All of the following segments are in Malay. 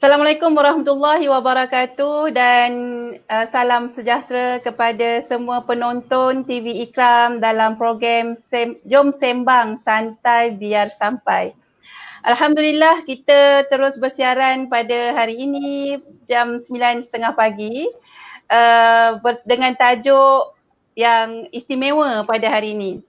Assalamualaikum warahmatullahi wabarakatuh dan uh, salam sejahtera kepada semua penonton TV Ikram dalam program Sem- Jom Sembang Santai Biar Sampai. Alhamdulillah kita terus bersiaran pada hari ini jam 9.30 pagi uh, ber- dengan tajuk yang istimewa pada hari ini.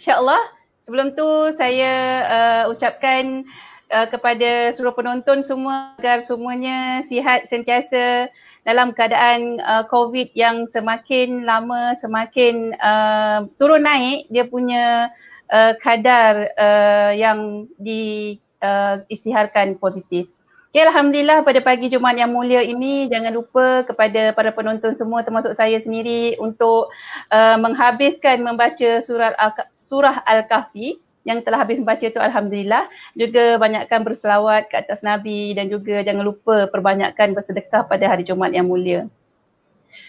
InsyaAllah sebelum tu saya uh, ucapkan uh, kepada seluruh penonton semua agar semuanya sihat sentiasa dalam keadaan uh, COVID yang semakin lama semakin uh, turun naik dia punya uh, kadar uh, yang diisytiharkan uh, positif. Okay, Alhamdulillah pada pagi Jumaat yang mulia ini jangan lupa kepada para penonton semua termasuk saya sendiri untuk uh, menghabiskan membaca surah Al- surah Al-Kahfi yang telah habis membaca tu Alhamdulillah juga banyakkan berselawat ke atas Nabi dan juga jangan lupa perbanyakkan bersedekah pada hari Jumaat yang mulia.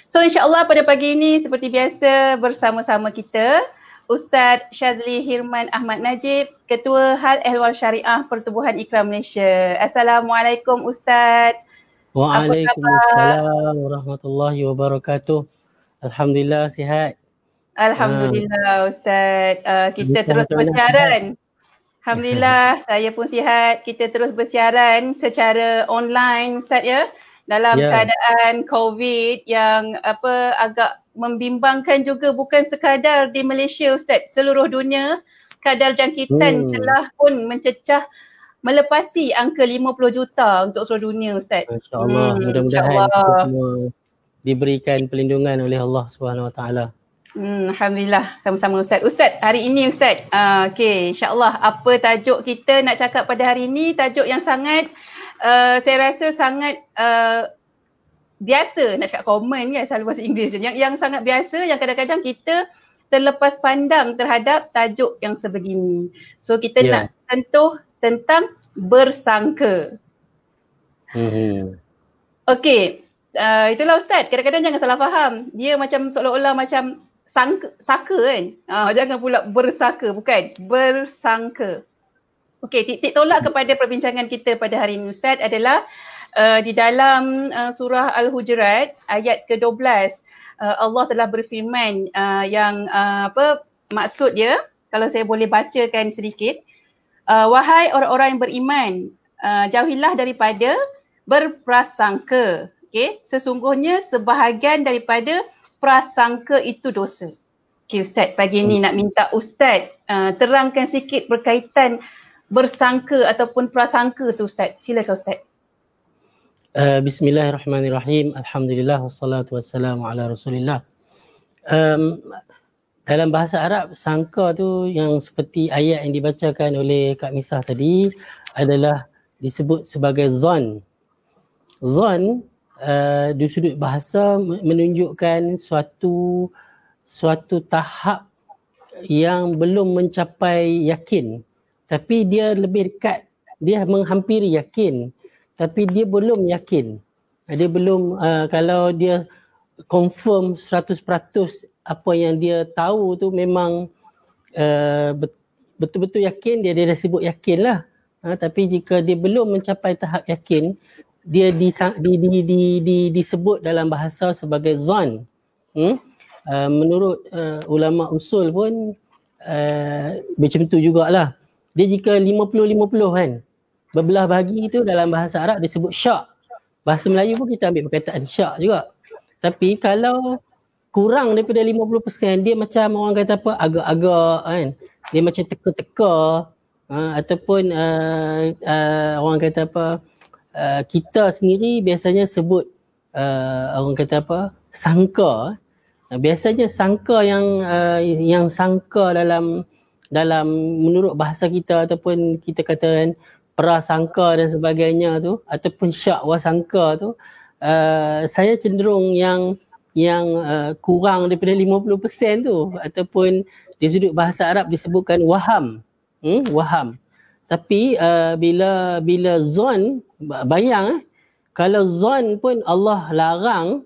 So insyaAllah pada pagi ini seperti biasa bersama-sama kita Ustaz Syazli Hirman Ahmad Najib, Ketua Hal Ehwal Syariah Pertubuhan Ikram Malaysia. Assalamualaikum Ustaz. Waalaikumsalam warahmatullahi wabarakatuh. Alhamdulillah sihat. Alhamdulillah uh, Ustaz. Uh, kita terus bersiaran. Alhamdulillah saya pun sihat. Kita terus bersiaran secara online Ustaz ya. Dalam yeah. keadaan COVID yang apa agak membimbangkan juga bukan sekadar di Malaysia Ustaz. Seluruh dunia kadar jangkitan hmm. telah pun mencecah melepasi angka 50 juta untuk seluruh dunia Ustaz. Masya-Allah. Hmm, Mudah-mudahan kita semua diberikan perlindungan oleh Allah Subhanahu Wa Taala. Hmm, Alhamdulillah sama-sama Ustaz. Ustaz, hari ini Ustaz, uh, okay insyaAllah apa tajuk kita nak cakap pada hari ini, tajuk yang sangat, uh, saya rasa sangat uh, biasa nak cakap common kan, selalu bahasa Inggeris. Yang, yang sangat biasa, yang kadang-kadang kita terlepas pandang terhadap tajuk yang sebegini. So kita yeah. nak sentuh tentang bersangka. Hmm. Okay, uh, itulah Ustaz. Kadang-kadang jangan salah faham. Dia macam seolah-olah macam sangka, saka kan. Uh, jangan pula bersaka, bukan. Bersangka. Okey, titik tolak kepada perbincangan kita pada hari ini Ustaz adalah uh, di dalam uh, surah Al-Hujurat ayat ke-12 uh, Allah telah berfirman uh, yang uh, apa maksud dia kalau saya boleh bacakan sedikit uh, wahai orang-orang yang beriman uh, jauhilah daripada berprasangka okey sesungguhnya sebahagian daripada prasangka itu dosa. Okey ustaz, pagi ni nak minta ustaz uh, terangkan sikit berkaitan bersangka ataupun prasangka tu ustaz. Silakan ustaz. Uh, Bismillahirrahmanirrahim. Alhamdulillah wassalatu wassalamu ala Rasulillah. Um, dalam bahasa Arab sangka tu yang seperti ayat yang dibacakan oleh Kak Misah tadi adalah disebut sebagai zon. Zon uh, di sudut bahasa menunjukkan suatu suatu tahap yang belum mencapai yakin. Tapi dia lebih dekat dia menghampiri yakin tapi dia belum yakin. Dia belum uh, kalau dia confirm 100% apa yang dia tahu tu memang uh, betul-betul yakin dia dia dah sebut yakin lah. Uh, tapi jika dia belum mencapai tahap yakin dia di, di, di, di, di, disebut dalam bahasa sebagai zon. Hmm? Uh, menurut uh, ulama usul pun uh, macam tu jugalah. Dia jika 50-50 kan. Berbelah bagi itu dalam bahasa Arab disebut syak. Bahasa Melayu pun kita ambil perkataan syak juga. Tapi kalau kurang daripada 50% dia macam orang kata apa agak-agak kan. Dia macam teka-teka uh, ataupun uh, uh, orang kata apa uh, kita sendiri biasanya sebut uh, orang kata apa? Sangka. Uh, biasanya sangka yang uh, yang sangka dalam dalam menurut bahasa kita ataupun kita katakan prasangka dan sebagainya tu ataupun syak wasangka tu uh, saya cenderung yang yang uh, kurang daripada 50% tu ataupun di sudut bahasa Arab disebutkan waham. Hmm? waham tapi uh, bila bila zon bayang eh kalau zon pun Allah larang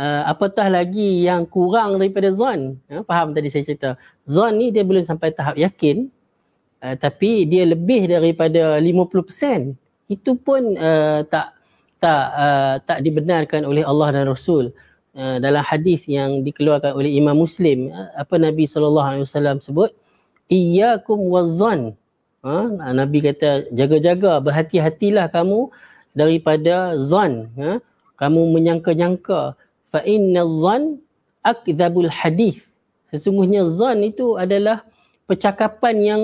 uh, apatah lagi yang kurang daripada zon. Uh, faham tadi saya cerita. Zon ni dia belum sampai tahap yakin uh, tapi dia lebih daripada 50%. Itu pun uh, tak tak uh, tak dibenarkan oleh Allah dan Rasul. Uh, dalam hadis yang dikeluarkan oleh Imam Muslim, uh, apa Nabi SAW sebut, Iyakum wazzan. Ha? Nabi kata, jaga-jaga, berhati-hatilah kamu daripada zan. Ha? Kamu menyangka-nyangka. Fa inna zan akdhabul hadis. Sesungguhnya zan itu adalah percakapan yang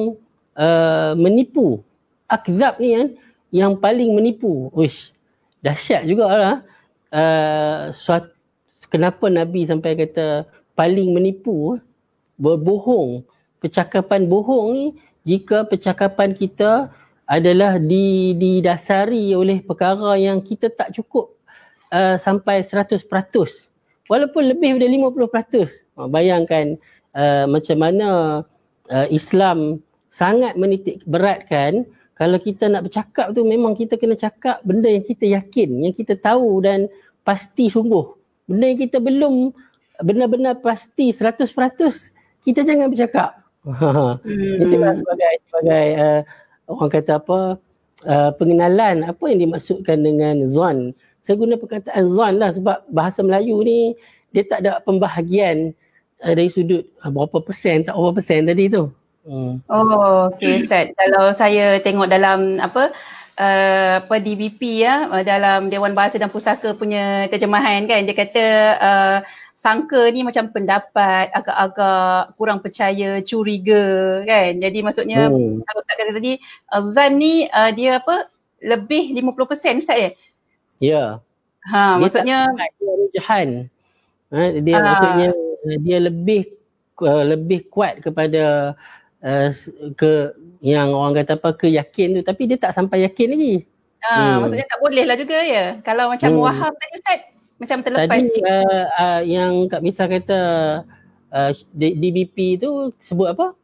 uh, menipu. Akdhab ni kan, yang paling menipu. Uish, dahsyat juga lah. Uh, kenapa Nabi sampai kata paling menipu, berbohong. Percakapan bohong ni, jika percakapan kita adalah didasari oleh perkara yang kita tak cukup uh, sampai 100%. Walaupun lebih daripada 50%. Bayangkan uh, macam mana uh, Islam sangat menitik beratkan kalau kita nak bercakap tu memang kita kena cakap benda yang kita yakin, yang kita tahu dan pasti sungguh. Benda yang kita belum benar-benar pasti 100% kita jangan bercakap. Hmm. Itu lah sebagai, sebagai uh, orang kata apa uh, pengenalan apa yang dimaksudkan dengan zon. Saya guna perkataan zon lah sebab bahasa Melayu ni dia tak ada pembahagian uh, dari sudut uh, berapa persen tak berapa persen tadi tu. Hmm. Oh, okay Ustaz. Kalau saya tengok dalam apa uh, apa DBP ya uh, dalam Dewan Bahasa dan Pustaka punya terjemahan kan dia kata uh, sangka ni macam pendapat agak-agak kurang percaya, curiga kan. Jadi maksudnya hmm. kalau Ustaz kata tadi uh, Zan ni uh, dia apa lebih 50% Ustaz ya? Ya. Ha, dia maksudnya dia rujahan. Ha, dia uh, maksudnya dia lebih uh, lebih kuat kepada uh, ke yang orang kata apa keyakin tu tapi dia tak sampai yakin lagi. Ah hmm. maksudnya tak boleh lah juga ya. Kalau macam hmm. waham tadi ustaz macam terlepas tadi, uh, uh, yang Kak Misa kata uh, DBP tu sebut apa?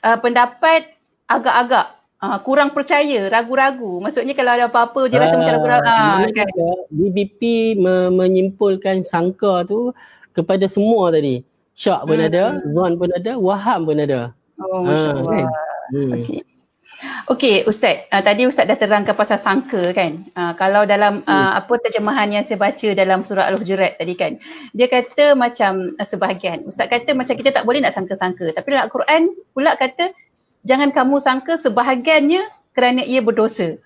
Uh, pendapat agak-agak uh, kurang percaya, ragu-ragu. Maksudnya kalau ada apa-apa dia rasa uh, macam ragu-ragu. Uh, kan? DBP me- menyimpulkan sangka tu kepada semua tadi. Syak pun hmm. ada, Zon pun ada, Waham pun ada. Oh, Allah. Kan? Hmm. Okey Ustaz, uh, tadi Ustaz dah terangkan pasal sangka kan. Uh, kalau dalam uh, hmm. apa terjemahan yang saya baca dalam surah Al-Hujurat tadi kan. Dia kata macam uh, sebahagian. Ustaz kata macam kita tak boleh nak sangka-sangka. Tapi dalam Al-Quran pula kata jangan kamu sangka sebahagiannya kerana ia berdosa.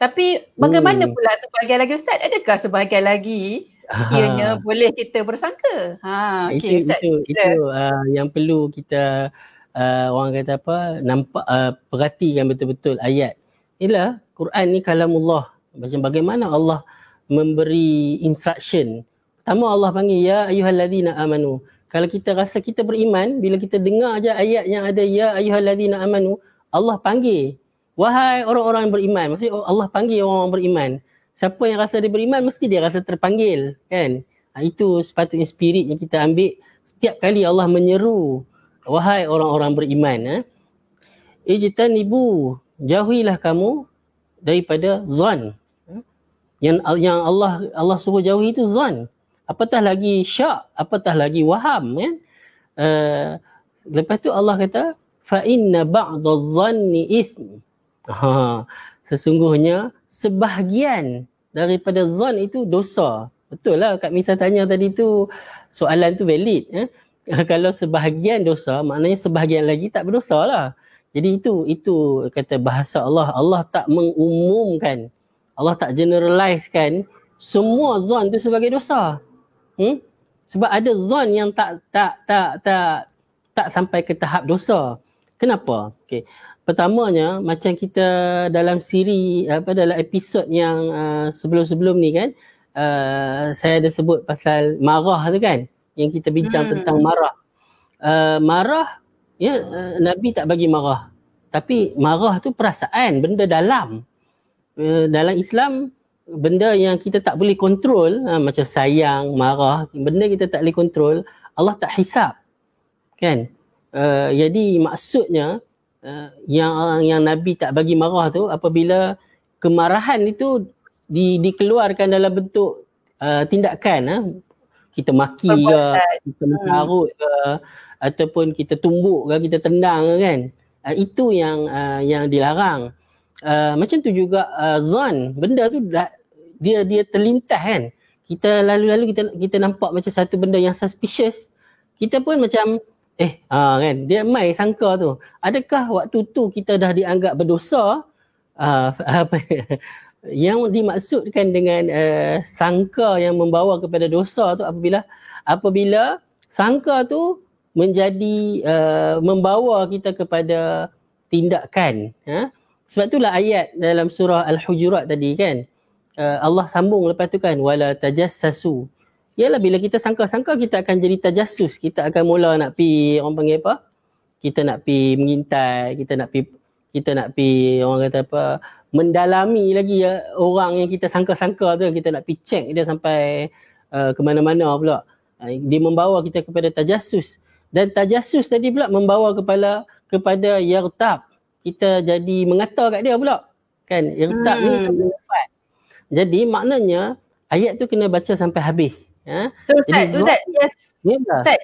Tapi bagaimana hmm. pula sebahagian lagi Ustaz? Adakah sebahagian lagi Aha. ianya boleh kita bersangka? Ha, okay, itu, Ustaz. Itu, itu uh, yang perlu kita uh, orang kata apa? Nampak uh, perhatikan betul-betul ayat. Inilah Quran ni kalamullah. Macam bagaimana Allah memberi instruction. Pertama Allah panggil ya ayyuhallazina amanu. Kalau kita rasa kita beriman bila kita dengar aja ayat yang ada ya ayyuhallazina amanu Allah panggil. Wahai orang-orang yang beriman maksudnya Allah panggil orang-orang beriman. Siapa yang rasa dia beriman mesti dia rasa terpanggil kan? Ha, itu sepatutnya spirit yang kita ambil. Setiap kali Allah menyeru wahai orang-orang beriman eh ijtan ibu jauhilah kamu daripada eh? yang yang Allah Allah suruh jauhi itu zan. Apatah lagi syak apatah lagi waham ya uh, lepas tu Allah kata fa inna ba'dha dhanni ithm ha sesungguhnya sebahagian daripada zan itu dosa. Betul lah Kak Misa tanya tadi tu soalan tu valid eh kalau sebahagian dosa maknanya sebahagian lagi tak berdosa lah. Jadi itu itu kata bahasa Allah. Allah tak mengumumkan. Allah tak generalizekan semua zon tu sebagai dosa. Hmm? Sebab ada zon yang tak tak tak tak tak sampai ke tahap dosa. Kenapa? Okay. Pertamanya macam kita dalam siri apa dalam episod yang uh, sebelum-sebelum ni kan uh, saya ada sebut pasal marah tu kan yang kita bincang hmm. tentang marah. Uh, marah, ya uh, Nabi tak bagi marah. Tapi marah tu perasaan, benda dalam. Uh, dalam Islam, benda yang kita tak boleh kontrol, uh, macam sayang, marah, benda kita tak boleh kontrol, Allah tak hisap. Kan? Uh, jadi maksudnya, uh, yang yang Nabi tak bagi marah tu, apabila kemarahan itu di, dikeluarkan dalam bentuk uh, tindakan, uh, kita maki ke, kita mengarut ke, ataupun kita tumbuk ke, kita tendang ke kan. Uh, itu yang uh, yang dilarang. Uh, macam tu juga uh, zon, benda tu dah dia dia terlintas kan? Kita lalu-lalu kita kita nampak macam satu benda yang suspicious. Kita pun macam eh ha, kan? Dia mai sangka tu. Adakah waktu tu kita dah dianggap berdosa? Uh, apa yang dimaksudkan dengan uh, sangka yang membawa kepada dosa tu apabila apabila sangka tu menjadi uh, membawa kita kepada tindakan ha? sebab itulah ayat dalam surah al-hujurat tadi kan? Uh, Allah sambung lepas tu kan wala tajassasu. Yalah bila kita sangka-sangka kita akan jadi tajassus. Kita akan mula nak pi orang panggil apa? Kita nak pi mengintai kita nak pi kita nak pi orang kata apa mendalami lagi ya, orang yang kita sangka-sangka tu kita nak pi check dia sampai uh, ke mana-mana pula. Uh, dia membawa kita kepada tajassus. Dan tajassus tadi pula membawa kepala kepada yartab. Kita jadi mengata kat dia pula. Kan? Yartab hmm. ni tak jadi maknanya ayat tu kena baca sampai habis. Ha? Ustaz jadi, Ustaz. yes. Ustaz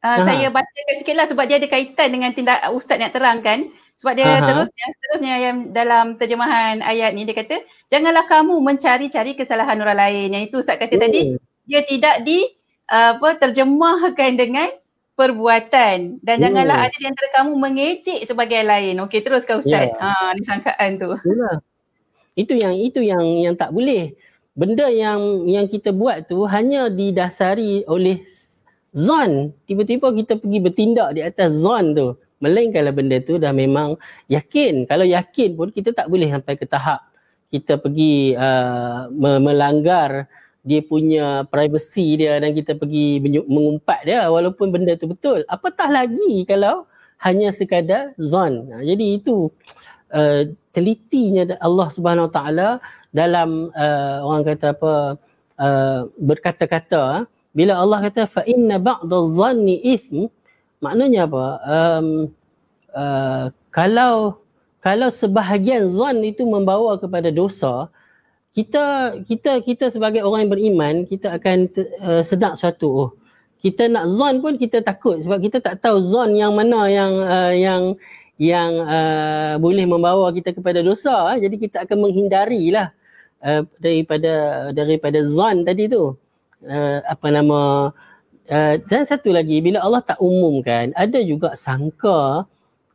uh, saya bacakan sikitlah sebab dia ada kaitan dengan tindak Ustaz yang terangkan sebab dia Aha. terusnya terusnya yang dalam terjemahan ayat ni dia kata janganlah kamu mencari-cari kesalahan orang lain yang itu Ustaz kata hmm. tadi dia tidak di apa terjemahkan dengan perbuatan dan hmm. janganlah ada di antara kamu mengecek sebagai lain. Okey teruskan ustaz. Yeah. Ha ni sangkaan tu. Yalah. Itu yang itu yang yang tak boleh. Benda yang yang kita buat tu hanya didasari oleh zon. Tiba-tiba kita pergi bertindak di atas zon tu. Melainkanlah benda tu dah memang yakin. Kalau yakin pun kita tak boleh sampai ke tahap kita pergi uh, melanggar dia punya privacy dia dan kita pergi mengumpat dia walaupun benda tu betul. Apatah lagi kalau hanya sekadar zon. Ha, jadi itu uh, telitinya Allah Subhanahu Wa Taala dalam uh, orang kata apa uh, berkata-kata ha. bila Allah kata fa inna ba'dha dhanni ithm maknanya apa? Um, uh, kalau kalau sebahagian zon itu membawa kepada dosa, kita kita kita sebagai orang yang beriman kita akan uh, sedar suatu oh kita nak zon pun kita takut sebab kita tak tahu zon yang mana yang uh, yang yang uh, boleh membawa kita kepada dosa jadi kita akan menghindarilah uh, daripada daripada zon tadi tu uh, apa nama uh, dan satu lagi bila Allah tak umumkan ada juga sangka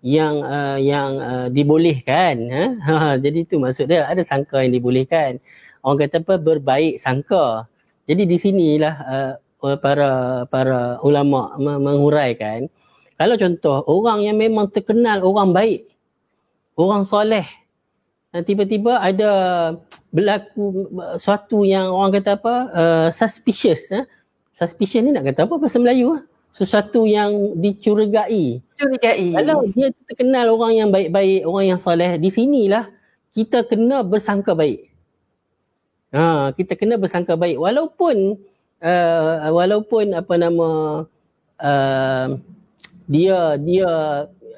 yang uh, yang uh, dibolehkan ha? jadi itu maksud dia ada sangka yang dibolehkan orang kata apa berbaik sangka jadi di sinilah uh, para para ulama menguraikan kalau contoh orang yang memang terkenal orang baik orang soleh dan tiba-tiba ada berlaku suatu yang orang kata apa uh, suspicious eh? Suspicious ni nak kata apa bahasa Melayu ah sesuatu yang dicurigai. Curigai. Kalau dia terkenal orang yang baik-baik, orang yang soleh, di sinilah kita kena bersangka baik. Ha, kita kena bersangka baik walaupun uh, walaupun apa nama uh, dia dia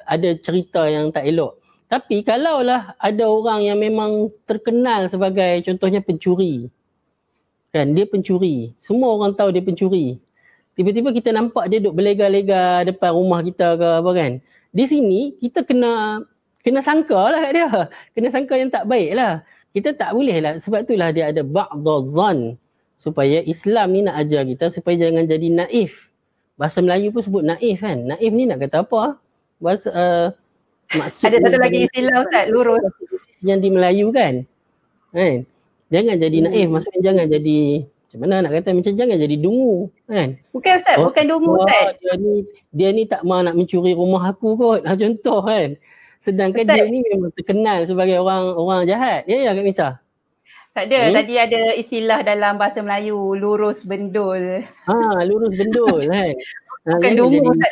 ada cerita yang tak elok. Tapi kalaulah ada orang yang memang terkenal sebagai contohnya pencuri. Kan dia pencuri. Semua orang tahu dia pencuri tiba-tiba kita nampak dia duduk berlega-lega depan rumah kita ke apa kan. Di sini kita kena kena sangka lah kat dia. Kena sangka yang tak baik lah. Kita tak boleh lah. Sebab itulah dia ada ba'dha Supaya Islam ni nak ajar kita supaya jangan jadi naif. Bahasa Melayu pun sebut naif kan. Naif ni nak kata apa? Bahasa uh, maksud Ada satu lagi istilah Ustaz, lurus. Yang di Melayu kan. Kan? Jangan jadi naif. Maksudnya jangan jadi macam mana nak kata macam jangan jadi dungu kan? Bukan ustaz oh, bukan dungu ustaz. dia ni dia ni tak mau nak mencuri rumah aku kot. Ha, contoh kan? Sedangkan ustaz. dia ni memang terkenal sebagai orang orang jahat. Ya ya Kak Misa? Tak ada. Hmm? tadi ada istilah dalam bahasa Melayu lurus bendul. Ha lurus bendul kan? Ha, bukan dungu ustaz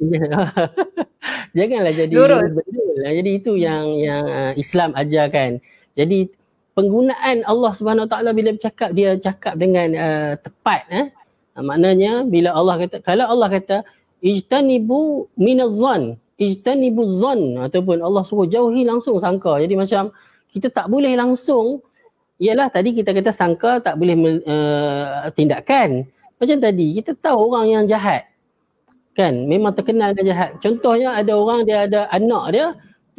janganlah jadi lurus. lurus bendul. Jadi itu yang yang uh, Islam ajarkan. Jadi penggunaan Allah Subhanahu Wa Taala bila bercakap dia cakap dengan uh, tepat eh. Uh, maknanya bila Allah kata kalau Allah kata ijtanibu minaz-zan ijtanibu zan ataupun Allah suruh jauhi langsung sangka. Jadi macam kita tak boleh langsung ialah tadi kita kata sangka tak boleh uh, tindakan. Macam tadi kita tahu orang yang jahat kan? Memang terkenal dia jahat. Contohnya ada orang dia ada anak dia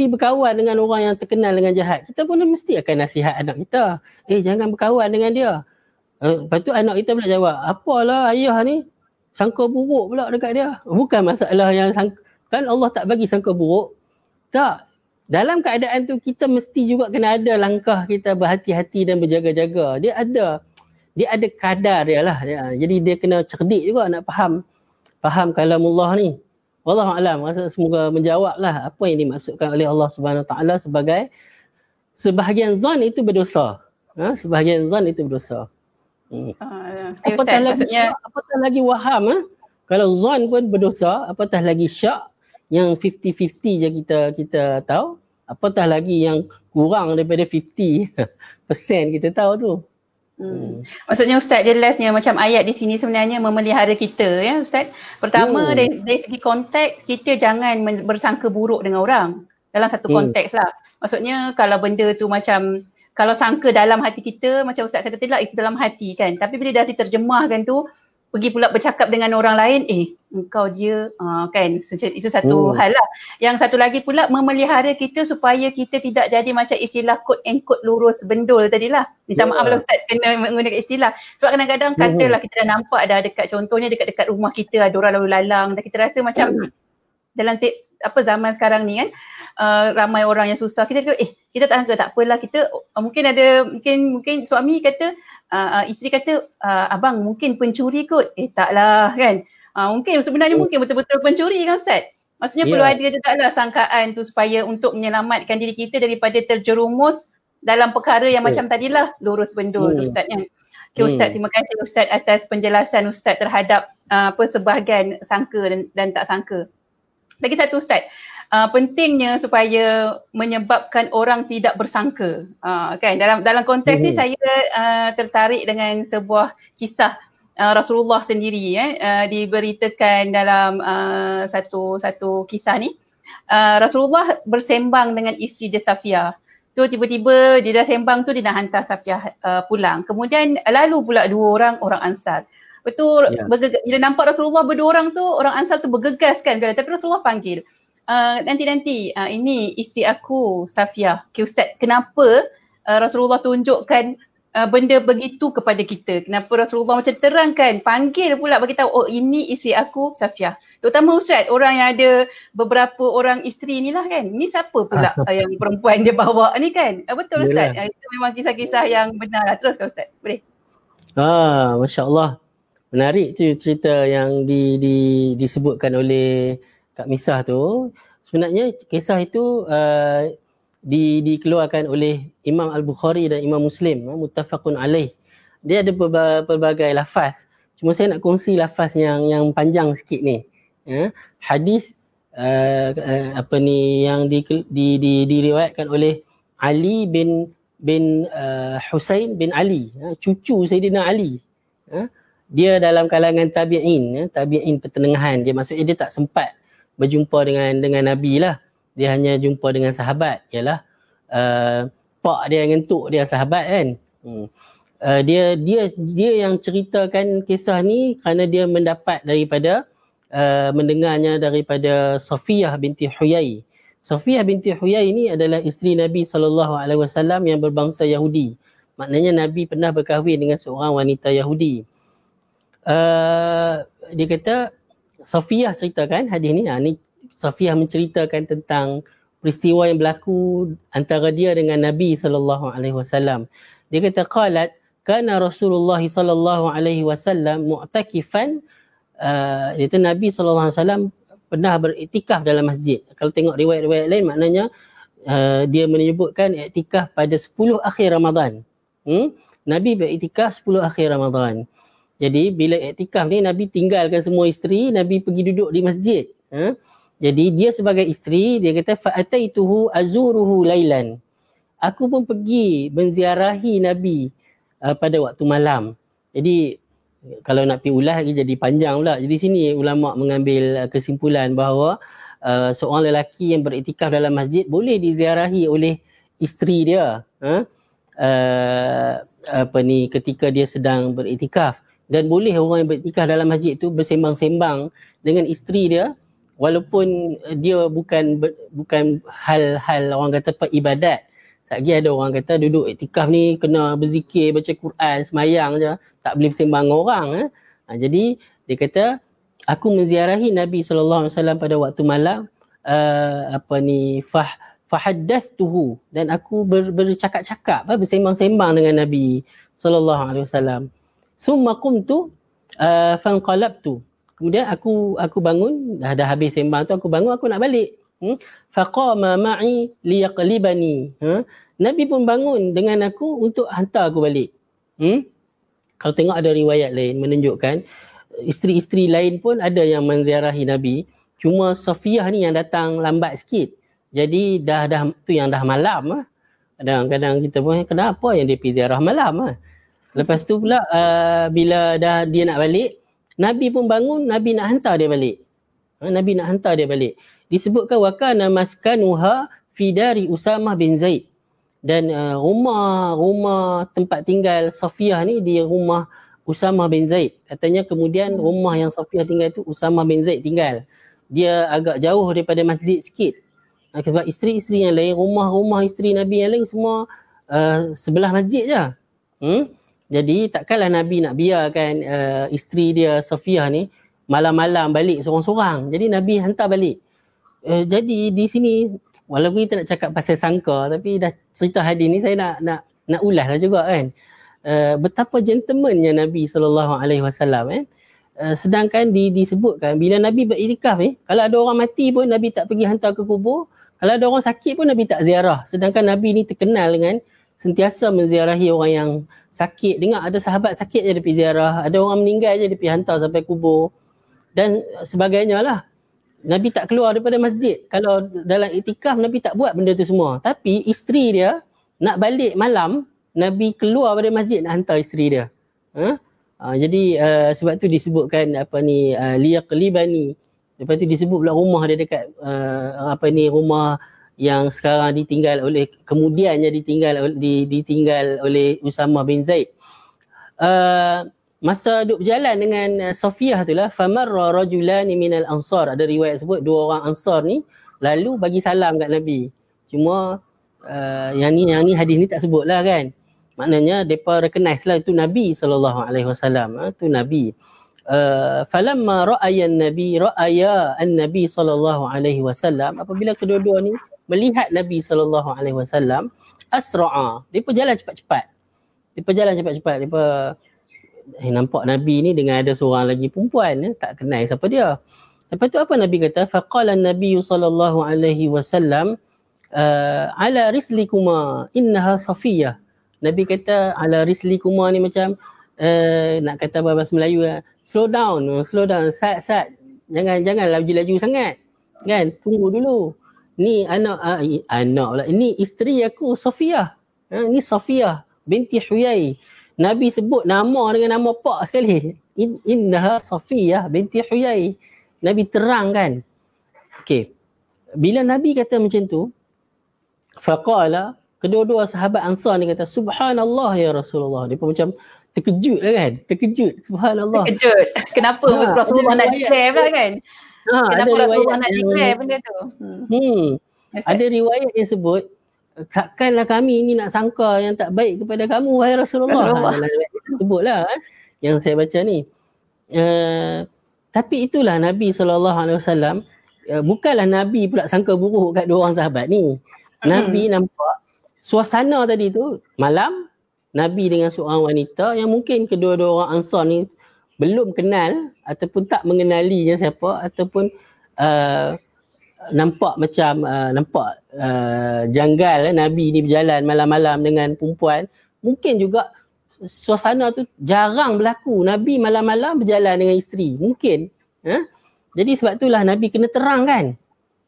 pi berkawan dengan orang yang terkenal dengan jahat, kita pun mesti akan nasihat anak kita. Eh jangan berkawan dengan dia. Uh, lepas tu anak kita pula jawab, apalah ayah ni sangka buruk pula dekat dia. Bukan masalah yang sangka, kan Allah tak bagi sangka buruk. Tak. Dalam keadaan tu kita mesti juga kena ada langkah kita berhati-hati dan berjaga-jaga. Dia ada dia ada kadar dia lah. Jadi dia kena cerdik juga nak faham faham kalamullah ni. Wallahu alam rasa semoga menjawablah apa yang dimaksudkan oleh Allah Subhanahu taala sebagai sebahagian zon itu berdosa. Ha? sebahagian zon itu berdosa. Hmm. Uh, apatah lagi maksudnya... apatah lagi waham ha? Kalau zon pun berdosa, apatah lagi syak yang 50-50 je kita kita tahu, apatah lagi yang kurang daripada 50% kita tahu tu. Hmm. Maksudnya Ustaz jelasnya macam ayat di sini sebenarnya memelihara kita ya Ustaz. Pertama hmm. dari, dari segi konteks kita jangan bersangka buruk dengan orang dalam satu hmm. konteks lah. Maksudnya kalau benda tu macam kalau sangka dalam hati kita macam Ustaz kata tadi lah itu dalam hati kan. Tapi bila dah diterjemahkan tu pergi pula bercakap dengan orang lain eh engkau dia uh, kan itu satu hmm. hal lah yang satu lagi pula memelihara kita supaya kita tidak jadi macam istilah kod and kod lurus bendul tadi lah minta yeah. maaf lah Ustaz kena menggunakan istilah sebab kadang-kadang hmm. katalah kita dah nampak dah dekat contohnya dekat-dekat rumah kita ada orang lalu lalang dan kita rasa macam hmm. dalam te- apa zaman sekarang ni kan uh, ramai orang yang susah kita kata eh kita tak sangka tak apalah kita uh, mungkin ada mungkin mungkin suami kata uh, isteri kata uh, abang mungkin pencuri kot. Eh taklah kan. Uh, mungkin sebenarnya oh. mungkin betul-betul pencuri kan Ustaz. Maksudnya yeah. perlu ada juga lah sangkaan tu supaya untuk menyelamatkan diri kita daripada terjerumus dalam perkara yang oh. macam tadilah lurus bendul hmm. tu Ustaz kan. Okay Ustaz, hmm. terima kasih Ustaz atas penjelasan Ustaz terhadap uh, apa sebahagian sangka dan, dan tak sangka. Lagi satu Ustaz, uh, pentingnya supaya menyebabkan orang tidak bersangka. Uh, kan dalam dalam konteks hmm. ni saya uh, tertarik dengan sebuah kisah uh, Rasulullah sendiri eh uh, diberitakan dalam uh, satu satu kisah ni. Uh, Rasulullah bersembang dengan isteri dia Safia. Tu tiba-tiba dia dah sembang tu dia nak hantar Safia uh, pulang. Kemudian lalu pula dua orang orang Ansar. Betul yeah. bergeg- bila nampak Rasulullah berdua orang tu orang Ansar tu bergegas kan tapi Rasulullah panggil nanti-nanti uh, uh, ini isteri aku Safia. Okay Ustaz, kenapa uh, Rasulullah tunjukkan uh, benda begitu kepada kita? Kenapa Rasulullah macam terangkan, panggil pula bagi tahu oh ini isteri aku Safia. Terutama Ustaz, orang yang ada beberapa orang isteri ni lah kan. Ini siapa pula uh, yang perempuan dia bawa ni kan? Uh, betul Ustaz? Uh, itu memang kisah-kisah yang benar lah. Teruskan Ustaz, boleh? Ah, Masya Allah. Menarik tu cerita yang di, di, disebutkan oleh Kak Misah tu sebenarnya kisah itu uh, di, dikeluarkan oleh Imam Al-Bukhari dan Imam Muslim uh, muttafaqun alaih. Dia ada pelbagai lafaz. Cuma saya nak kongsi lafaz yang yang panjang sikit ni. Uh, hadis uh, uh, apa ni yang di, di, di, diriwayatkan oleh Ali bin bin uh, Husain bin Ali, uh, cucu Sayyidina Ali. Uh, dia dalam kalangan tabi'in, uh, tabi'in pertengahan. Dia maksudnya dia tak sempat berjumpa dengan dengan Nabi lah. Dia hanya jumpa dengan sahabat. Ialah uh, pak dia yang ngentuk dia sahabat kan. Hmm. Uh, dia dia dia yang ceritakan kisah ni kerana dia mendapat daripada uh, mendengarnya daripada Safiyah binti Huyai. Safiyah binti Huyai ni adalah isteri Nabi SAW yang berbangsa Yahudi. Maknanya Nabi pernah berkahwin dengan seorang wanita Yahudi. Uh, dia kata Safiyah ceritakan hadis ni. Ha, ni Safiyah menceritakan tentang peristiwa yang berlaku antara dia dengan Nabi sallallahu alaihi wasallam. Dia kata qalat kana Rasulullah sallallahu alaihi wasallam mu'takifan uh, itu Nabi sallallahu alaihi wasallam pernah beriktikaf dalam masjid. Kalau tengok riwayat-riwayat lain maknanya uh, dia menyebutkan iktikaf pada 10 akhir Ramadan. Hmm? Nabi beriktikaf 10 akhir Ramadan. Jadi bila iktikaf ni Nabi tinggalkan semua isteri, Nabi pergi duduk di masjid. Ha? Jadi dia sebagai isteri, dia kata fa'ataituhu azuruhu lailan. Aku pun pergi menziarahi Nabi uh, pada waktu malam. Jadi kalau nak pergi ulas lagi jadi panjang pula. Jadi sini ulama mengambil uh, kesimpulan bahawa uh, seorang lelaki yang beriktikaf dalam masjid boleh diziarahi oleh isteri dia. Ha? Uh, apa ni ketika dia sedang beriktikaf dan boleh orang yang beriktikaf dalam masjid tu bersembang-sembang dengan isteri dia walaupun dia bukan bukan hal-hal orang kata apa ibadat tak lagi ada orang kata duduk iktikaf ni kena berzikir baca Quran semayang je tak boleh bersembang dengan orang eh. ha, jadi dia kata aku menziarahi Nabi SAW pada waktu malam uh, apa ni fah fahaddathtuhu dan aku ber, bercakap-cakap bersembang-sembang dengan Nabi sallallahu alaihi wasallam. Summa qumtu uh, fanqalabtu. Kemudian aku aku bangun dah dah habis sembang tu aku bangun aku nak balik. Hmm? Faqama ma'i liyaqlibani. Ha? Nabi pun bangun dengan aku untuk hantar aku balik. Hmm? Kalau tengok ada riwayat lain menunjukkan isteri-isteri lain pun ada yang menziarahi Nabi. Cuma Safiyah ni yang datang lambat sikit. Jadi dah dah tu yang dah malam ah. Kadang-kadang kita pun kenapa yang dia pergi ziarah malam ah. Lepas tu pula uh, bila dah dia nak balik, Nabi pun bangun, Nabi nak hantar dia balik. Ha, Nabi nak hantar dia balik. Disebutkan wakana maskanuha fi dari Usamah bin Zaid. Dan uh, rumah rumah tempat tinggal Safiyah ni di rumah Usamah bin Zaid. Katanya kemudian rumah yang Safiyah tinggal tu Usamah bin Zaid tinggal. Dia agak jauh daripada masjid sikit. Ha, sebab isteri-isteri yang lain, rumah-rumah isteri Nabi yang lain semua uh, sebelah masjid je. Hmm? Jadi takkanlah Nabi nak biarkan uh, isteri dia Sofia ni malam-malam balik seorang-seorang. Jadi Nabi hantar balik. Uh, jadi di sini walaupun kita nak cakap pasal sangka tapi dah cerita hadis ni saya nak nak nak ulas lah juga kan. Uh, betapa gentlemannya Nabi sallallahu alaihi wasallam eh. Uh, sedangkan di, disebutkan bila Nabi beriktikaf ni, kalau ada orang mati pun Nabi tak pergi hantar ke kubur. Kalau ada orang sakit pun Nabi tak ziarah. Sedangkan Nabi ni terkenal dengan sentiasa menziarahi orang yang sakit. Dengar ada sahabat sakit je dia pergi ziarah. Ada orang meninggal je dia pergi hantar sampai kubur. Dan sebagainya lah. Nabi tak keluar daripada masjid. Kalau dalam itikaf Nabi tak buat benda tu semua. Tapi isteri dia nak balik malam Nabi keluar daripada masjid nak hantar isteri dia. Ha? Ha, jadi uh, sebab tu disebutkan apa ni uh, liyaqlibani. Lepas tu disebut pula rumah dia dekat uh, apa ni rumah yang sekarang ditinggal oleh kemudiannya ditinggal di, ditinggal oleh Usama bin Zaid. Uh, masa duduk berjalan dengan uh, tu lah famarra rajulan minal ansar ada riwayat sebut dua orang ansar ni lalu bagi salam kat Nabi. Cuma uh, yang ni yang ni hadis ni tak sebut lah kan. Maknanya depa recognize lah itu Nabi sallallahu alaihi wasallam. Ha, tu Nabi. Uh, falamma ra'aya nabi ra'aya an-nabi sallallahu alaihi wasallam apabila kedua-dua ni melihat Nabi sallallahu alaihi wasallam asra'a. Pun jalan cepat-cepat. Pun jalan cepat-cepat. Pun eh, nampak Nabi ni dengan ada seorang lagi perempuan ya, tak kenal siapa dia. Lepas tu apa Nabi kata? Faqala Nabi sallallahu alaihi wasallam uh, ala rislikuma innaha safiyah. Nabi kata ala rislikuma ni macam uh, nak kata bahasa Melayu uh, slow down, slow down, sat sat. Jangan jangan laju-laju sangat. Kan? Tunggu dulu ni anak uh, anak pula. Ini isteri aku Sofia ha, ni Sofia binti Huyai. Nabi sebut nama dengan nama pak sekali. In, innaha Sofia binti Huyai. Nabi terang kan? Okey. Bila Nabi kata macam tu faqala kedua-dua sahabat ansar ni kata subhanallah ya Rasulullah. Dia pun macam terkejut lah kan? Terkejut. Subhanallah. Terkejut. Kenapa ha, Rasulullah nak declare pula kan Ha, Kenapa Rasulullah nak declare benda tu? Hmm. hmm. Okay. Ada riwayat yang sebut, takkanlah kami ini nak sangka yang tak baik kepada kamu, wahai Rasulullah. Rasulullah. Ha, sebutlah eh, yang saya baca ni. Uh, tapi itulah Nabi SAW, uh, bukanlah Nabi pula sangka buruk kat dua orang sahabat ni. Hmm. Nabi nampak suasana tadi tu, malam, Nabi dengan seorang wanita yang mungkin kedua-dua orang ansar ni belum kenal ataupun tak mengenalinya siapa ataupun uh, nampak macam uh, nampak uh, janggal eh, Nabi ni berjalan malam-malam dengan perempuan mungkin juga suasana tu jarang berlaku. Nabi malam-malam berjalan dengan isteri mungkin eh? jadi sebab itulah Nabi kena terang kan?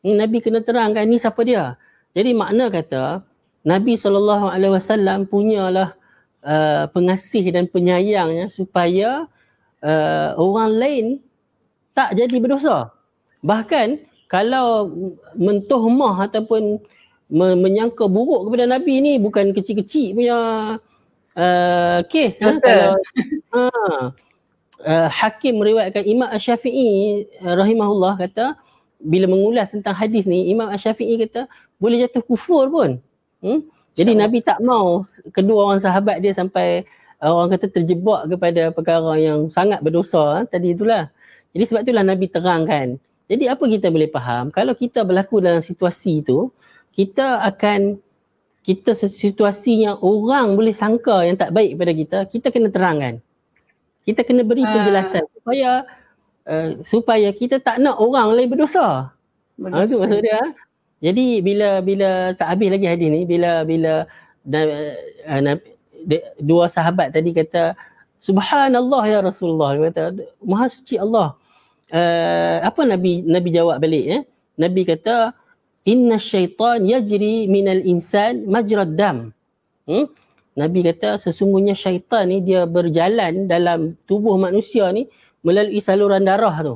Nabi kena terang kan? Ni siapa dia? Jadi makna kata Nabi SAW punyalah uh, pengasih dan penyayangnya supaya uh, orang lain tak jadi berdosa. Bahkan kalau mentohmah ataupun menyangka buruk kepada Nabi ni bukan kecil-kecil punya uh, kes. Ha? Kalau, ha, uh, Hakim meriwayatkan Imam Syafi'i uh, rahimahullah kata bila mengulas tentang hadis ni Imam Asy-Syafi'i kata boleh jatuh kufur pun. Hmm? Jadi Nabi tak mau kedua orang sahabat dia sampai orang kata terjebak kepada perkara yang sangat berdosa ha? tadi itulah. Jadi sebab itulah Nabi terangkan. Jadi apa kita boleh faham kalau kita berlaku dalam situasi itu kita akan kita situasi yang orang boleh sangka yang tak baik pada kita, kita kena terangkan. Kita kena beri ah. penjelasan supaya uh, supaya kita tak nak orang lain berdosa. berdosa. Ha, itu maksud dia. Jadi bila bila tak habis lagi hadis ni, bila bila uh, uh, dua sahabat tadi kata subhanallah ya Rasulullah dia kata maha suci Allah. Uh, apa Nabi Nabi jawab balik eh? Nabi kata inna syaitan yajri minal insan majrad dam. Hmm? Nabi kata sesungguhnya syaitan ni dia berjalan dalam tubuh manusia ni melalui saluran darah tu.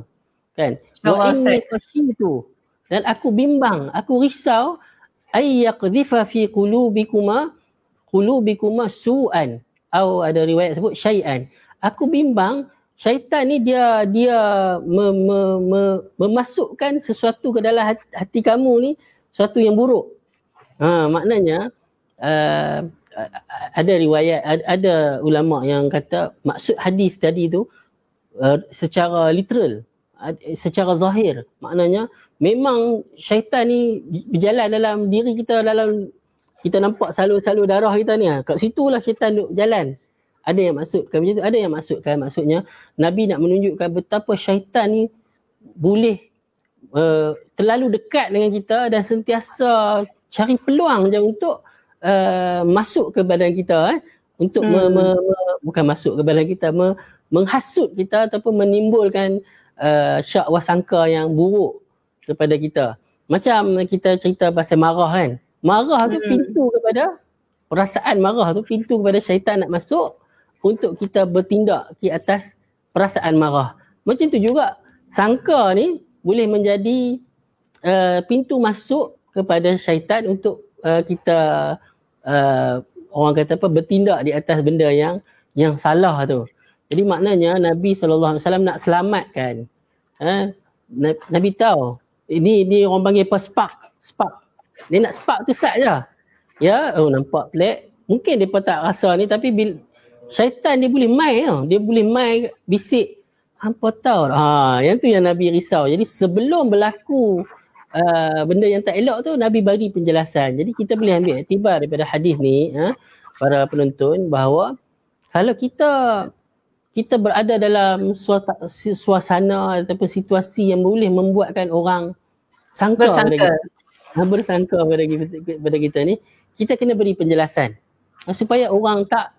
Kan? Wa inni khashitu dan aku bimbang, aku risau ay yaqdhifa fi qulubikuma qulubikuma su'an atau ada riwayat sebut syai'an. Aku bimbang syaitan ni dia dia me, me, me, memasukkan sesuatu ke dalam hati, hati kamu ni sesuatu yang buruk. Ha maknanya uh, ada riwayat ada, ada ulama yang kata maksud hadis tadi tu uh, secara literal secara zahir maknanya memang syaitan ni berjalan dalam diri kita dalam kita nampak salur-salur darah kita ni ah. kat situlah syaitan duk jalan ada yang maksudkan macam tu ada yang maksudkan maksudnya nabi nak menunjukkan betapa syaitan ni boleh uh, terlalu dekat dengan kita dan sentiasa cari peluang je untuk uh, masuk ke badan kita eh untuk hmm. me, me, me, bukan masuk ke badan kita me, menghasut kita ataupun menimbulkan uh, syak wasangka yang buruk kepada kita. Macam kita cerita pasal marah kan. Marah tu hmm. pintu kepada perasaan marah tu pintu kepada syaitan nak masuk untuk kita bertindak di atas perasaan marah. Macam tu juga sangka ni boleh menjadi uh, pintu masuk kepada syaitan untuk uh, kita uh, orang kata apa bertindak di atas benda yang yang salah tu. Jadi maknanya Nabi SAW nak selamatkan. Eh, Nabi tahu ini ni orang panggil apa spark spark dia nak spark tu sat je. Ya oh nampak pelik. Mungkin dia tak rasa ni tapi bil syaitan dia boleh main tau. Dia boleh main bisik. Hampa tahu ha yang tu yang nabi risau. Jadi sebelum berlaku uh, benda yang tak elok tu nabi bagi penjelasan. Jadi kita boleh ambil iktibar daripada hadis ni ha, para penonton bahawa kalau kita kita berada dalam suasana ataupun situasi yang boleh membuatkan orang sangka bersangka. kita, bersangka pada kita, pada kita ni, kita kena beri penjelasan supaya orang tak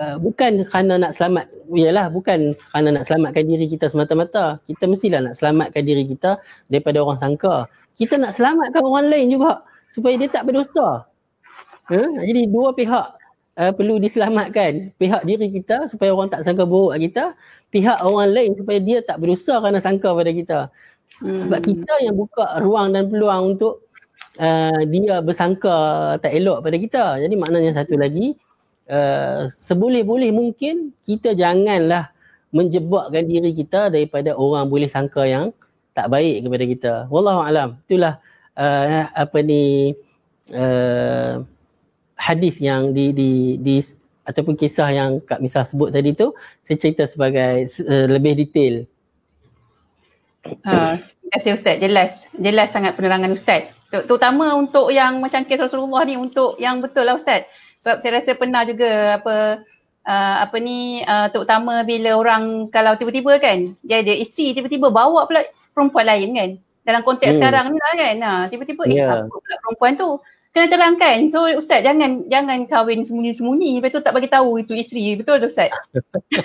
uh, bukan kerana nak selamat, iyalah bukan kerana nak selamatkan diri kita semata-mata. Kita mestilah nak selamatkan diri kita daripada orang sangka. Kita nak selamatkan orang lain juga supaya dia tak berdosa. Ha? Jadi dua pihak uh, perlu diselamatkan pihak diri kita supaya orang tak sangka buruk kat kita pihak orang lain supaya dia tak berusaha kerana sangka pada kita hmm. sebab kita yang buka ruang dan peluang untuk uh, dia bersangka tak elok pada kita jadi maknanya satu lagi uh, seboleh-boleh mungkin kita janganlah menjebakkan diri kita daripada orang boleh sangka yang tak baik kepada kita wallahu alam itulah uh, apa ni uh, hadis yang di di di ataupun kisah yang Kak Misah sebut tadi tu saya cerita sebagai uh, lebih detail. Ha, terima kasih Ustaz. Jelas. Jelas sangat penerangan Ustaz. Terutama untuk yang macam kes Rasulullah ni untuk yang betul lah Ustaz. Sebab saya rasa pernah juga apa uh, apa ni uh, terutama bila orang kalau tiba-tiba kan dia ada isteri tiba-tiba bawa pula perempuan lain kan. Dalam konteks hmm. sekarang ni lah kan. Ha, tiba-tiba yeah. eh ya. siapa pula perempuan tu kena terangkan. So ustaz jangan jangan kahwin sembunyi-sembunyi lepas tu tak bagi tahu itu isteri. Betul tak ustaz?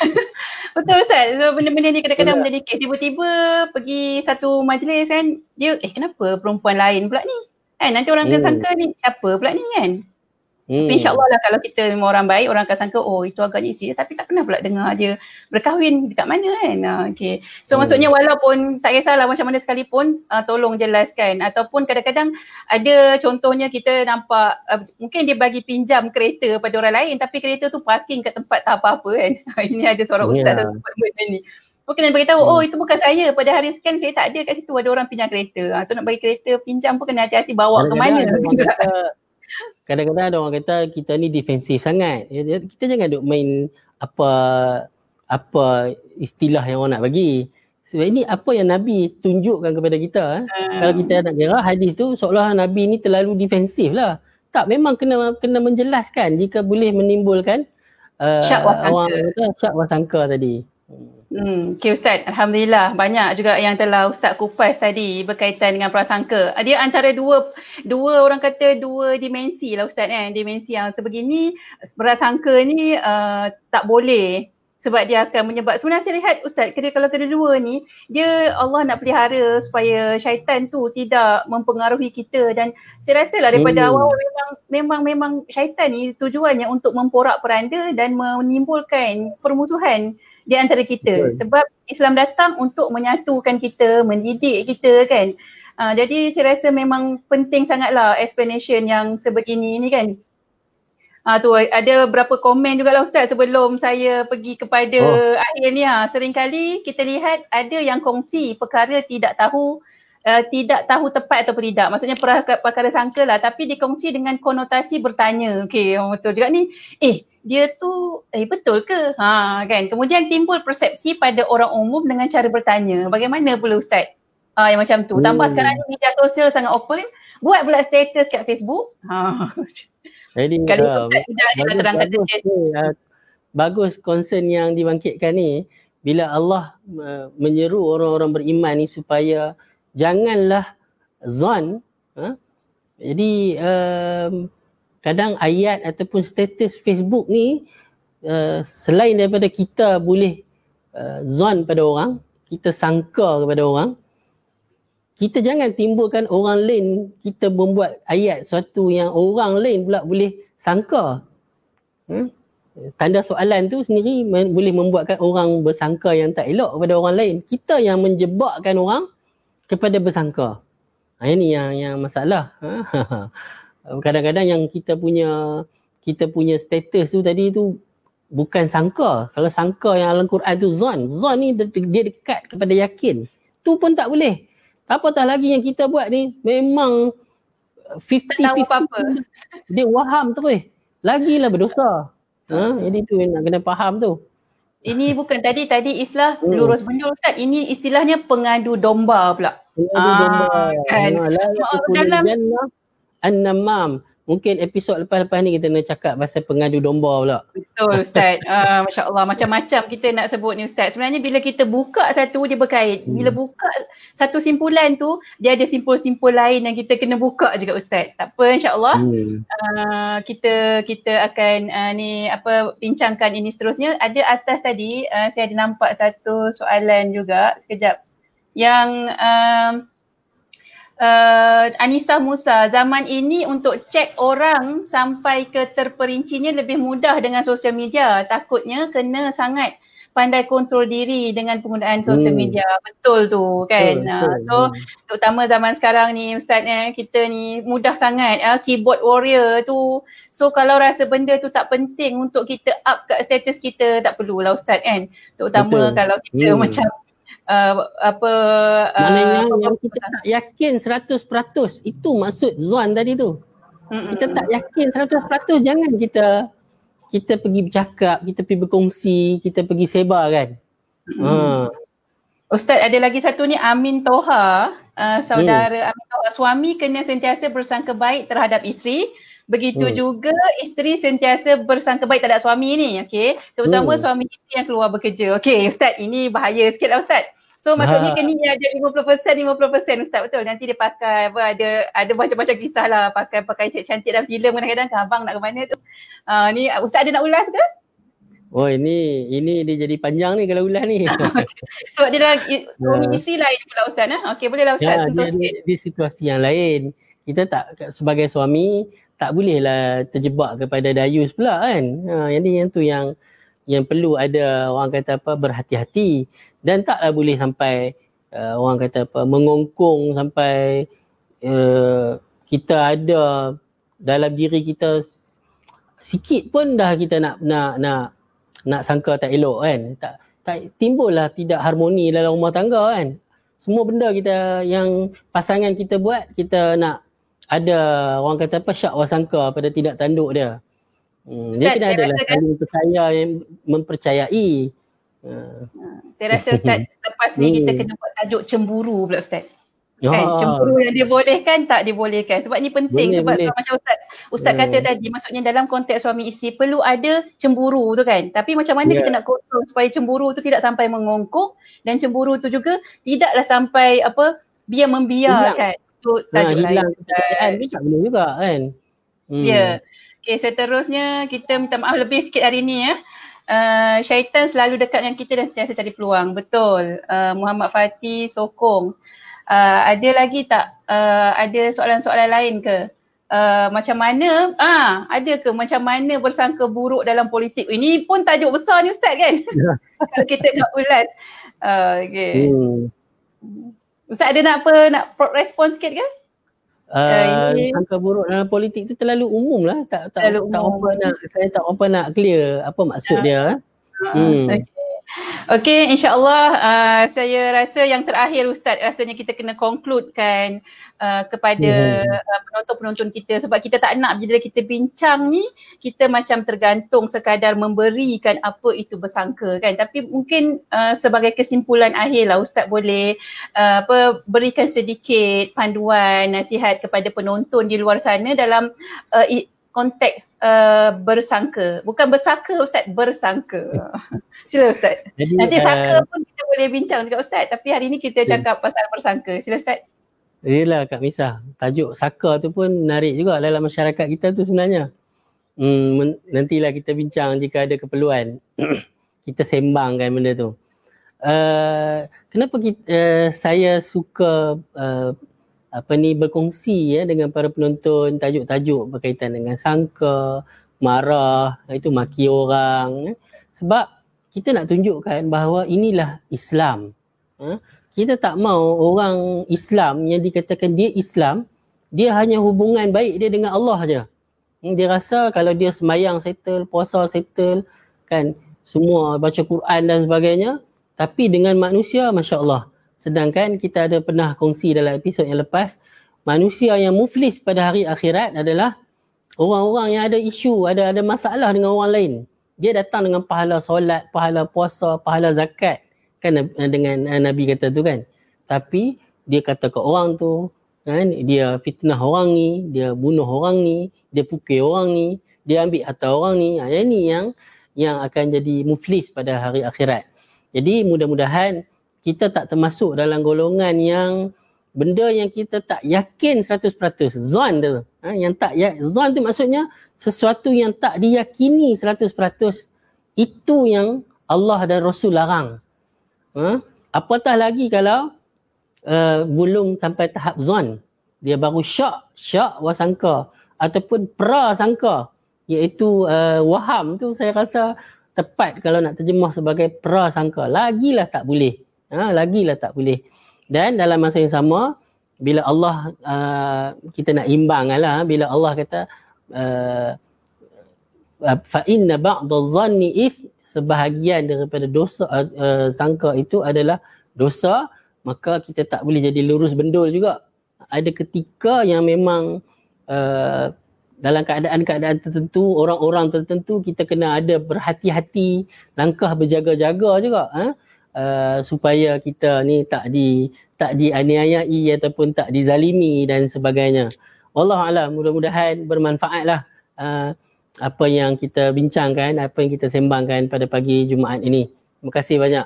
Betul ustaz. So benda-benda ni kadang-kadang menjadi kes. Tiba-tiba pergi satu majlis kan dia eh kenapa perempuan lain pula ni? Kan nanti orang hmm. sangka ni siapa pula ni kan? Hmm. Tapi insyaAllah lah kalau kita memang orang baik, orang akan sangka oh itu agaknya isteri dia. Tapi tak pernah pula dengar dia berkahwin dekat mana kan. Uh, okay. So hmm. maksudnya walaupun tak kisahlah macam mana sekalipun, uh, tolong jelaskan. Ataupun kadang-kadang ada contohnya kita nampak, uh, mungkin dia bagi pinjam kereta pada orang lain tapi kereta tu parking kat tempat tak apa-apa kan. Ini ada seorang yeah. ustaz yang benda ni. kena beritahu, hmm. oh itu bukan saya. Pada hari sekian saya tak ada kat situ. Ada orang pinjam kereta. Ha, tu nak bagi kereta pinjam pun kena hati-hati bawa kadang-kadang ke mana. kadang-kadang ada orang kata kita ni defensif sangat. Kita jangan duk main apa apa istilah yang orang nak bagi. Sebab ini apa yang Nabi tunjukkan kepada kita. Eh? Hmm. Kalau kita nak kira hadis tu seolah Nabi ni terlalu defensif lah. Tak, memang kena kena menjelaskan jika boleh menimbulkan uh, syak orang kata syak wasangka tadi. Hmm, okay Ustaz, Alhamdulillah banyak juga yang telah Ustaz kupas tadi berkaitan dengan prasangka. Dia antara dua dua orang kata dua dimensi lah Ustaz kan. Dimensi yang sebegini, prasangka ni uh, tak boleh sebab dia akan menyebab sebenarnya saya lihat ustaz kira kalau kedua ni dia Allah nak pelihara supaya syaitan tu tidak mempengaruhi kita dan saya rasa lah daripada hmm. awal memang memang memang syaitan ni tujuannya untuk memporak-peranda dan menimbulkan permusuhan di antara kita hmm. sebab Islam datang untuk menyatukan kita mendidik kita kan uh, jadi saya rasa memang penting sangatlah explanation yang sebegini ni kan Ah tu ada berapa komen juga lah Ustaz sebelum saya pergi kepada oh. akhir ni ha. Seringkali kita lihat ada yang kongsi perkara tidak tahu uh, tidak tahu tepat atau tidak. Maksudnya perkara sangka lah tapi dikongsi dengan konotasi bertanya. Okey, oh, betul juga ni. Eh, dia tu eh betul ke? Ha kan. Kemudian timbul persepsi pada orang umum dengan cara bertanya. Bagaimana pula Ustaz? Ah yang macam tu. Tambah hmm. sekarang ni media sosial sangat open. Buat pula status kat Facebook. Ha. Jadi kalau uh, bagus, bagus, uh, bagus concern yang dibangkitkan ni bila Allah uh, menyeru orang-orang beriman ni supaya janganlah zon uh, jadi uh, kadang ayat ataupun status Facebook ni uh, selain daripada kita boleh uh, zon pada orang kita sangka kepada orang kita jangan timbulkan orang lain kita membuat ayat suatu yang orang lain pula boleh sangka. Hmm? Tanda soalan tu sendiri boleh membuatkan orang bersangka yang tak elok kepada orang lain. Kita yang menjebakkan orang kepada bersangka. Ha, ini yang yang masalah. Ha? Kadang-kadang yang kita punya kita punya status tu tadi tu bukan sangka. Kalau sangka yang dalam Quran tu zon. Zon ni dia dekat kepada yakin. Tu pun tak boleh. Apatah lagi yang kita buat ni memang 50 tak tahu apa-apa. Dia waham terus. Lagilah berdosa. Ha? Jadi tu yang nak kena faham tu. Ini bukan tadi tadi istilah hmm. lurus benjol Ustaz. Ini istilahnya pengadu domba pula. Pengadu ah, domba. Kan. Ha, la dalam an-namam mungkin episod lepas-lepas ni kita nak cakap pasal pengadu domba pula. Betul Ustaz. uh, Masya Allah macam-macam kita nak sebut ni Ustaz. Sebenarnya bila kita buka satu dia berkait. Hmm. Bila buka satu simpulan tu dia ada simpul-simpul lain yang kita kena buka juga Ustaz. Tak apa insya Allah. Hmm. Uh, kita kita akan uh, ni apa bincangkan ini seterusnya. Ada atas tadi uh, saya ada nampak satu soalan juga sekejap. Yang uh, uh, Anissa Musa, zaman ini untuk cek orang sampai ke terperincinya lebih mudah dengan sosial media. Takutnya kena sangat pandai kontrol diri dengan penggunaan sosial hmm. media. Betul tu kan. Betul, betul. So terutama zaman sekarang ni Ustaz eh, kita ni mudah sangat uh, keyboard warrior tu. So kalau rasa benda tu tak penting untuk kita up kat status kita tak perlulah Ustaz kan. Terutama betul. kalau kita hmm. macam uh, apa maknanya uh, yang kita tak yakin 100% itu maksud Zuan tadi tu Mm-mm. kita tak yakin 100% jangan kita kita pergi bercakap kita pergi berkongsi kita pergi sebar kan ha. Ustaz ada lagi satu ni Amin Toha uh, saudara hmm. Amin Toha suami kena sentiasa bersangka baik terhadap isteri Begitu hmm. juga isteri sentiasa bersangka baik terhadap suami ni, okey. Terutama hmm. suami isteri yang keluar bekerja. Okey, ustaz, ini bahaya sikitlah ustaz. So maksudnya ha. kini ada 50% 50% ustaz betul. Nanti dia pakai apa ada ada macam-macam kisah lah pakai pakai cantik dalam filem kadang-kadang kan abang nak ke mana tu. Uh, ni ustaz ada nak ulas ke? Oh ini ini dia jadi panjang ni kalau ulas ni. Sebab dia dalam ya. isteri lain pula ustaz nah. Okey bolehlah ustaz. Ya, dia, dia, di situasi yang lain. Kita tak sebagai suami tak bolehlah terjebak kepada dayus pula kan. Ha, yang ni yang tu yang yang perlu ada orang kata apa berhati-hati dan taklah boleh sampai uh, orang kata apa mengongkong sampai uh, kita ada dalam diri kita sikit pun dah kita nak nak nak nak sangka tak elok kan. Tak tak timbullah tidak harmoni dalam rumah tangga kan. Semua benda kita yang pasangan kita buat, kita nak ada orang kata apa syak wasangka pada tidak tanduk dia. Hmm, Ustaz, dia kena adalah saling percaya yang mempercayai. Uh. Saya rasa Ustaz lepas ni kita hmm. kena buat tajuk cemburu pula Ustaz. Kan? Oh. Cemburu yang dibolehkan tak dibolehkan. Sebab ni penting boleh, sebab boleh. macam Ustaz, Ustaz hmm. kata tadi maksudnya dalam konteks suami isteri perlu ada cemburu tu kan. Tapi macam mana yeah. kita nak kontrol supaya cemburu tu tidak sampai mengongkok dan cemburu tu juga tidaklah sampai apa biar membiar kan. Tu nah, hilang kepercayaan ni tak boleh juga kan. Hmm. Ya. Yeah. Okay seterusnya kita minta maaf lebih sikit hari ni ya. Uh, syaitan selalu dekat dengan kita dan sentiasa cari peluang. Betul. Uh, Muhammad Fatih sokong. Uh, ada lagi tak uh, ada soalan-soalan lain ke? Uh, macam mana, ah ada ke macam mana bersangka buruk dalam politik? Ini pun tajuk besar ni Ustaz kan? Ya. Kalau kita nak ulas. Uh, okay. Hmm. Ustaz ada nak apa, nak respon sikit ke? Uh, uh, sangka buruk dalam politik tu terlalu umum lah. Tak, tak, terlalu tak umum. apa nak, saya tak apa nak clear apa maksud uh, dia. Uh, hmm. okay. Okey, insyaAllah uh, saya rasa yang terakhir Ustaz rasanya kita kena concludekan uh, kepada hmm. uh, penonton-penonton kita sebab kita tak nak bila kita bincang ni kita macam tergantung sekadar memberikan apa itu bersangka kan tapi mungkin uh, sebagai kesimpulan akhir lah Ustaz boleh uh, apa, berikan sedikit panduan nasihat kepada penonton di luar sana dalam uh, konteks uh, bersangka. Bukan bersangka Ustaz, bersangka. Sila Ustaz. Jadi, Nanti uh, sangka pun kita boleh bincang dengan Ustaz. Tapi hari ni kita cakap yeah. pasal bersangka. Sila Ustaz. Yelah Kak Misah. Tajuk saka tu pun menarik juga dalam masyarakat kita tu sebenarnya. Hmm, nantilah kita bincang jika ada keperluan. kita sembangkan benda tu. Uh, kenapa kita, uh, saya suka uh, apa ni berkongsi ya dengan para penonton tajuk-tajuk berkaitan dengan sangka, marah, itu maki orang. Ya. Sebab kita nak tunjukkan bahawa inilah Islam. Ha? Kita tak mau orang Islam yang dikatakan dia Islam, dia hanya hubungan baik dia dengan Allah saja. Hmm, dia rasa kalau dia semayang settle, puasa settle, kan semua baca Quran dan sebagainya, tapi dengan manusia, Masya Allah, Sedangkan kita ada pernah kongsi dalam episod yang lepas, manusia yang muflis pada hari akhirat adalah orang-orang yang ada isu, ada ada masalah dengan orang lain. Dia datang dengan pahala solat, pahala puasa, pahala zakat. Kan dengan Nabi kata tu kan. Tapi dia kata ke orang tu, kan, dia fitnah orang ni, dia bunuh orang ni, dia pukul orang ni, dia ambil harta orang ni. Ha, yang ni yang yang akan jadi muflis pada hari akhirat. Jadi mudah-mudahan kita tak termasuk dalam golongan yang benda yang kita tak yakin 100%. Zon tu. Ha, yang tak ya, zon tu maksudnya sesuatu yang tak diyakini 100%. Itu yang Allah dan Rasul larang. Ha? Apatah lagi kalau uh, belum sampai tahap zon. Dia baru syak, syak wasangka. Ataupun prasangka. Iaitu uh, waham tu saya rasa tepat kalau nak terjemah sebagai prasangka. Lagilah tak boleh ha, lagilah tak boleh dan dalam masa yang sama bila Allah uh, kita nak imbang lah bila Allah kata uh, fa inna ba'd dhanni sebahagian daripada dosa uh, sangka itu adalah dosa maka kita tak boleh jadi lurus bendul juga ada ketika yang memang uh, dalam keadaan-keadaan tertentu orang-orang tertentu kita kena ada berhati-hati langkah berjaga-jaga juga ha? uh, supaya kita ni tak di tak dianiayai ataupun tak dizalimi dan sebagainya. Allah alam mudah-mudahan bermanfaatlah uh, apa yang kita bincangkan, apa yang kita sembangkan pada pagi Jumaat ini. Terima kasih banyak.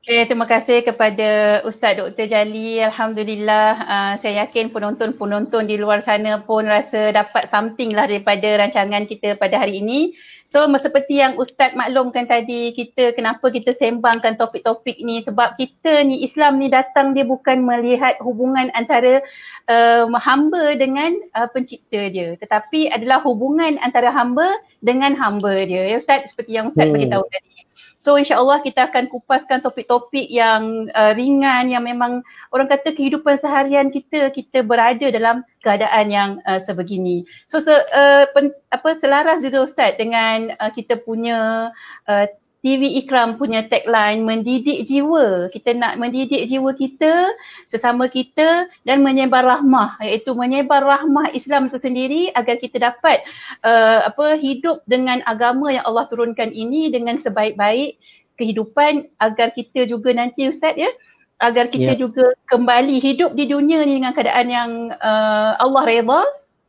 Okay, terima kasih kepada Ustaz Dr. Jali. Alhamdulillah, uh, saya yakin penonton-penonton di luar sana pun rasa dapat something lah daripada rancangan kita pada hari ini. So, seperti yang Ustaz maklumkan tadi, kita kenapa kita sembangkan topik-topik ni sebab kita ni Islam ni datang dia bukan melihat hubungan antara uh, hamba dengan uh, pencipta dia. Tetapi adalah hubungan antara hamba dengan hamba dia. Ya Ustaz, seperti yang Ustaz hmm. beritahu tadi. So insyaAllah kita akan kupaskan topik-topik yang uh, ringan yang memang orang kata kehidupan seharian kita, kita berada dalam keadaan yang uh, sebegini. So se, uh, pen, apa selaras juga Ustaz dengan uh, kita punya uh, TV Ikram punya tagline mendidik jiwa. Kita nak mendidik jiwa kita, sesama kita dan menyebar rahmah iaitu menyebar rahmah Islam itu sendiri agar kita dapat uh, apa hidup dengan agama yang Allah turunkan ini dengan sebaik-baik kehidupan agar kita juga nanti ustaz ya agar kita yeah. juga kembali hidup di dunia ni dengan keadaan yang uh, Allah redha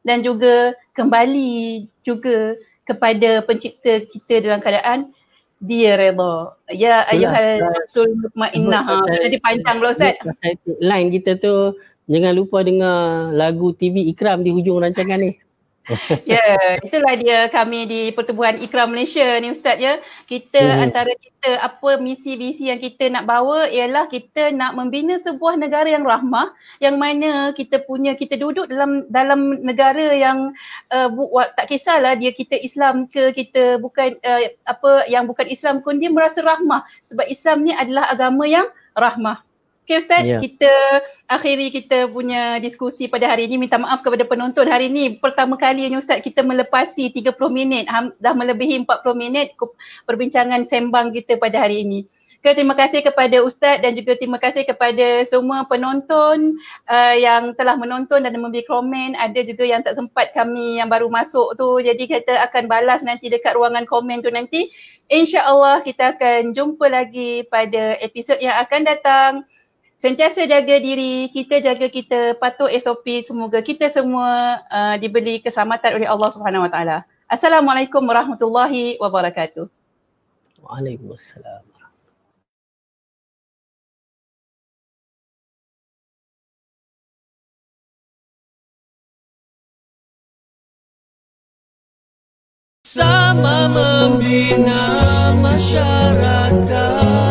dan juga kembali juga kepada pencipta kita dalam keadaan dia redha. Ya ayuhal rasul mutmainnah. Ha nanti panjang pula Ustaz. Line kita tu jangan lupa dengar lagu TV Ikram di hujung rancangan ni. ya, yeah, itulah dia kami di Pertubuhan Ikram Malaysia ni Ustaz ya. Kita hmm. antara kita apa misi-visi yang kita nak bawa ialah kita nak membina sebuah negara yang rahmah yang mana kita punya kita duduk dalam dalam negara yang uh, bu, tak kisahlah dia kita Islam ke kita bukan uh, apa yang bukan Islam pun dia merasa rahmah sebab Islam ni adalah agama yang rahmah. Okay Ustaz, yeah. kita akhiri kita punya diskusi pada hari ini. Minta maaf kepada penonton hari ini. Pertama kali ni Ustaz kita melepasi 30 minit. Dah melebihi 40 minit perbincangan sembang kita pada hari ini. Okay, terima kasih kepada Ustaz dan juga terima kasih kepada semua penonton uh, yang telah menonton dan memberi komen. Ada juga yang tak sempat kami yang baru masuk tu. Jadi kita akan balas nanti dekat ruangan komen tu nanti. InsyaAllah kita akan jumpa lagi pada episod yang akan datang. Sentiasa jaga diri, kita jaga kita, patuh SOP. Semoga kita semua uh, diberi keselamatan oleh Allah Subhanahu Wa Taala. Assalamualaikum warahmatullahi wabarakatuh. Waalaikumsalam. Sama membina masyarakat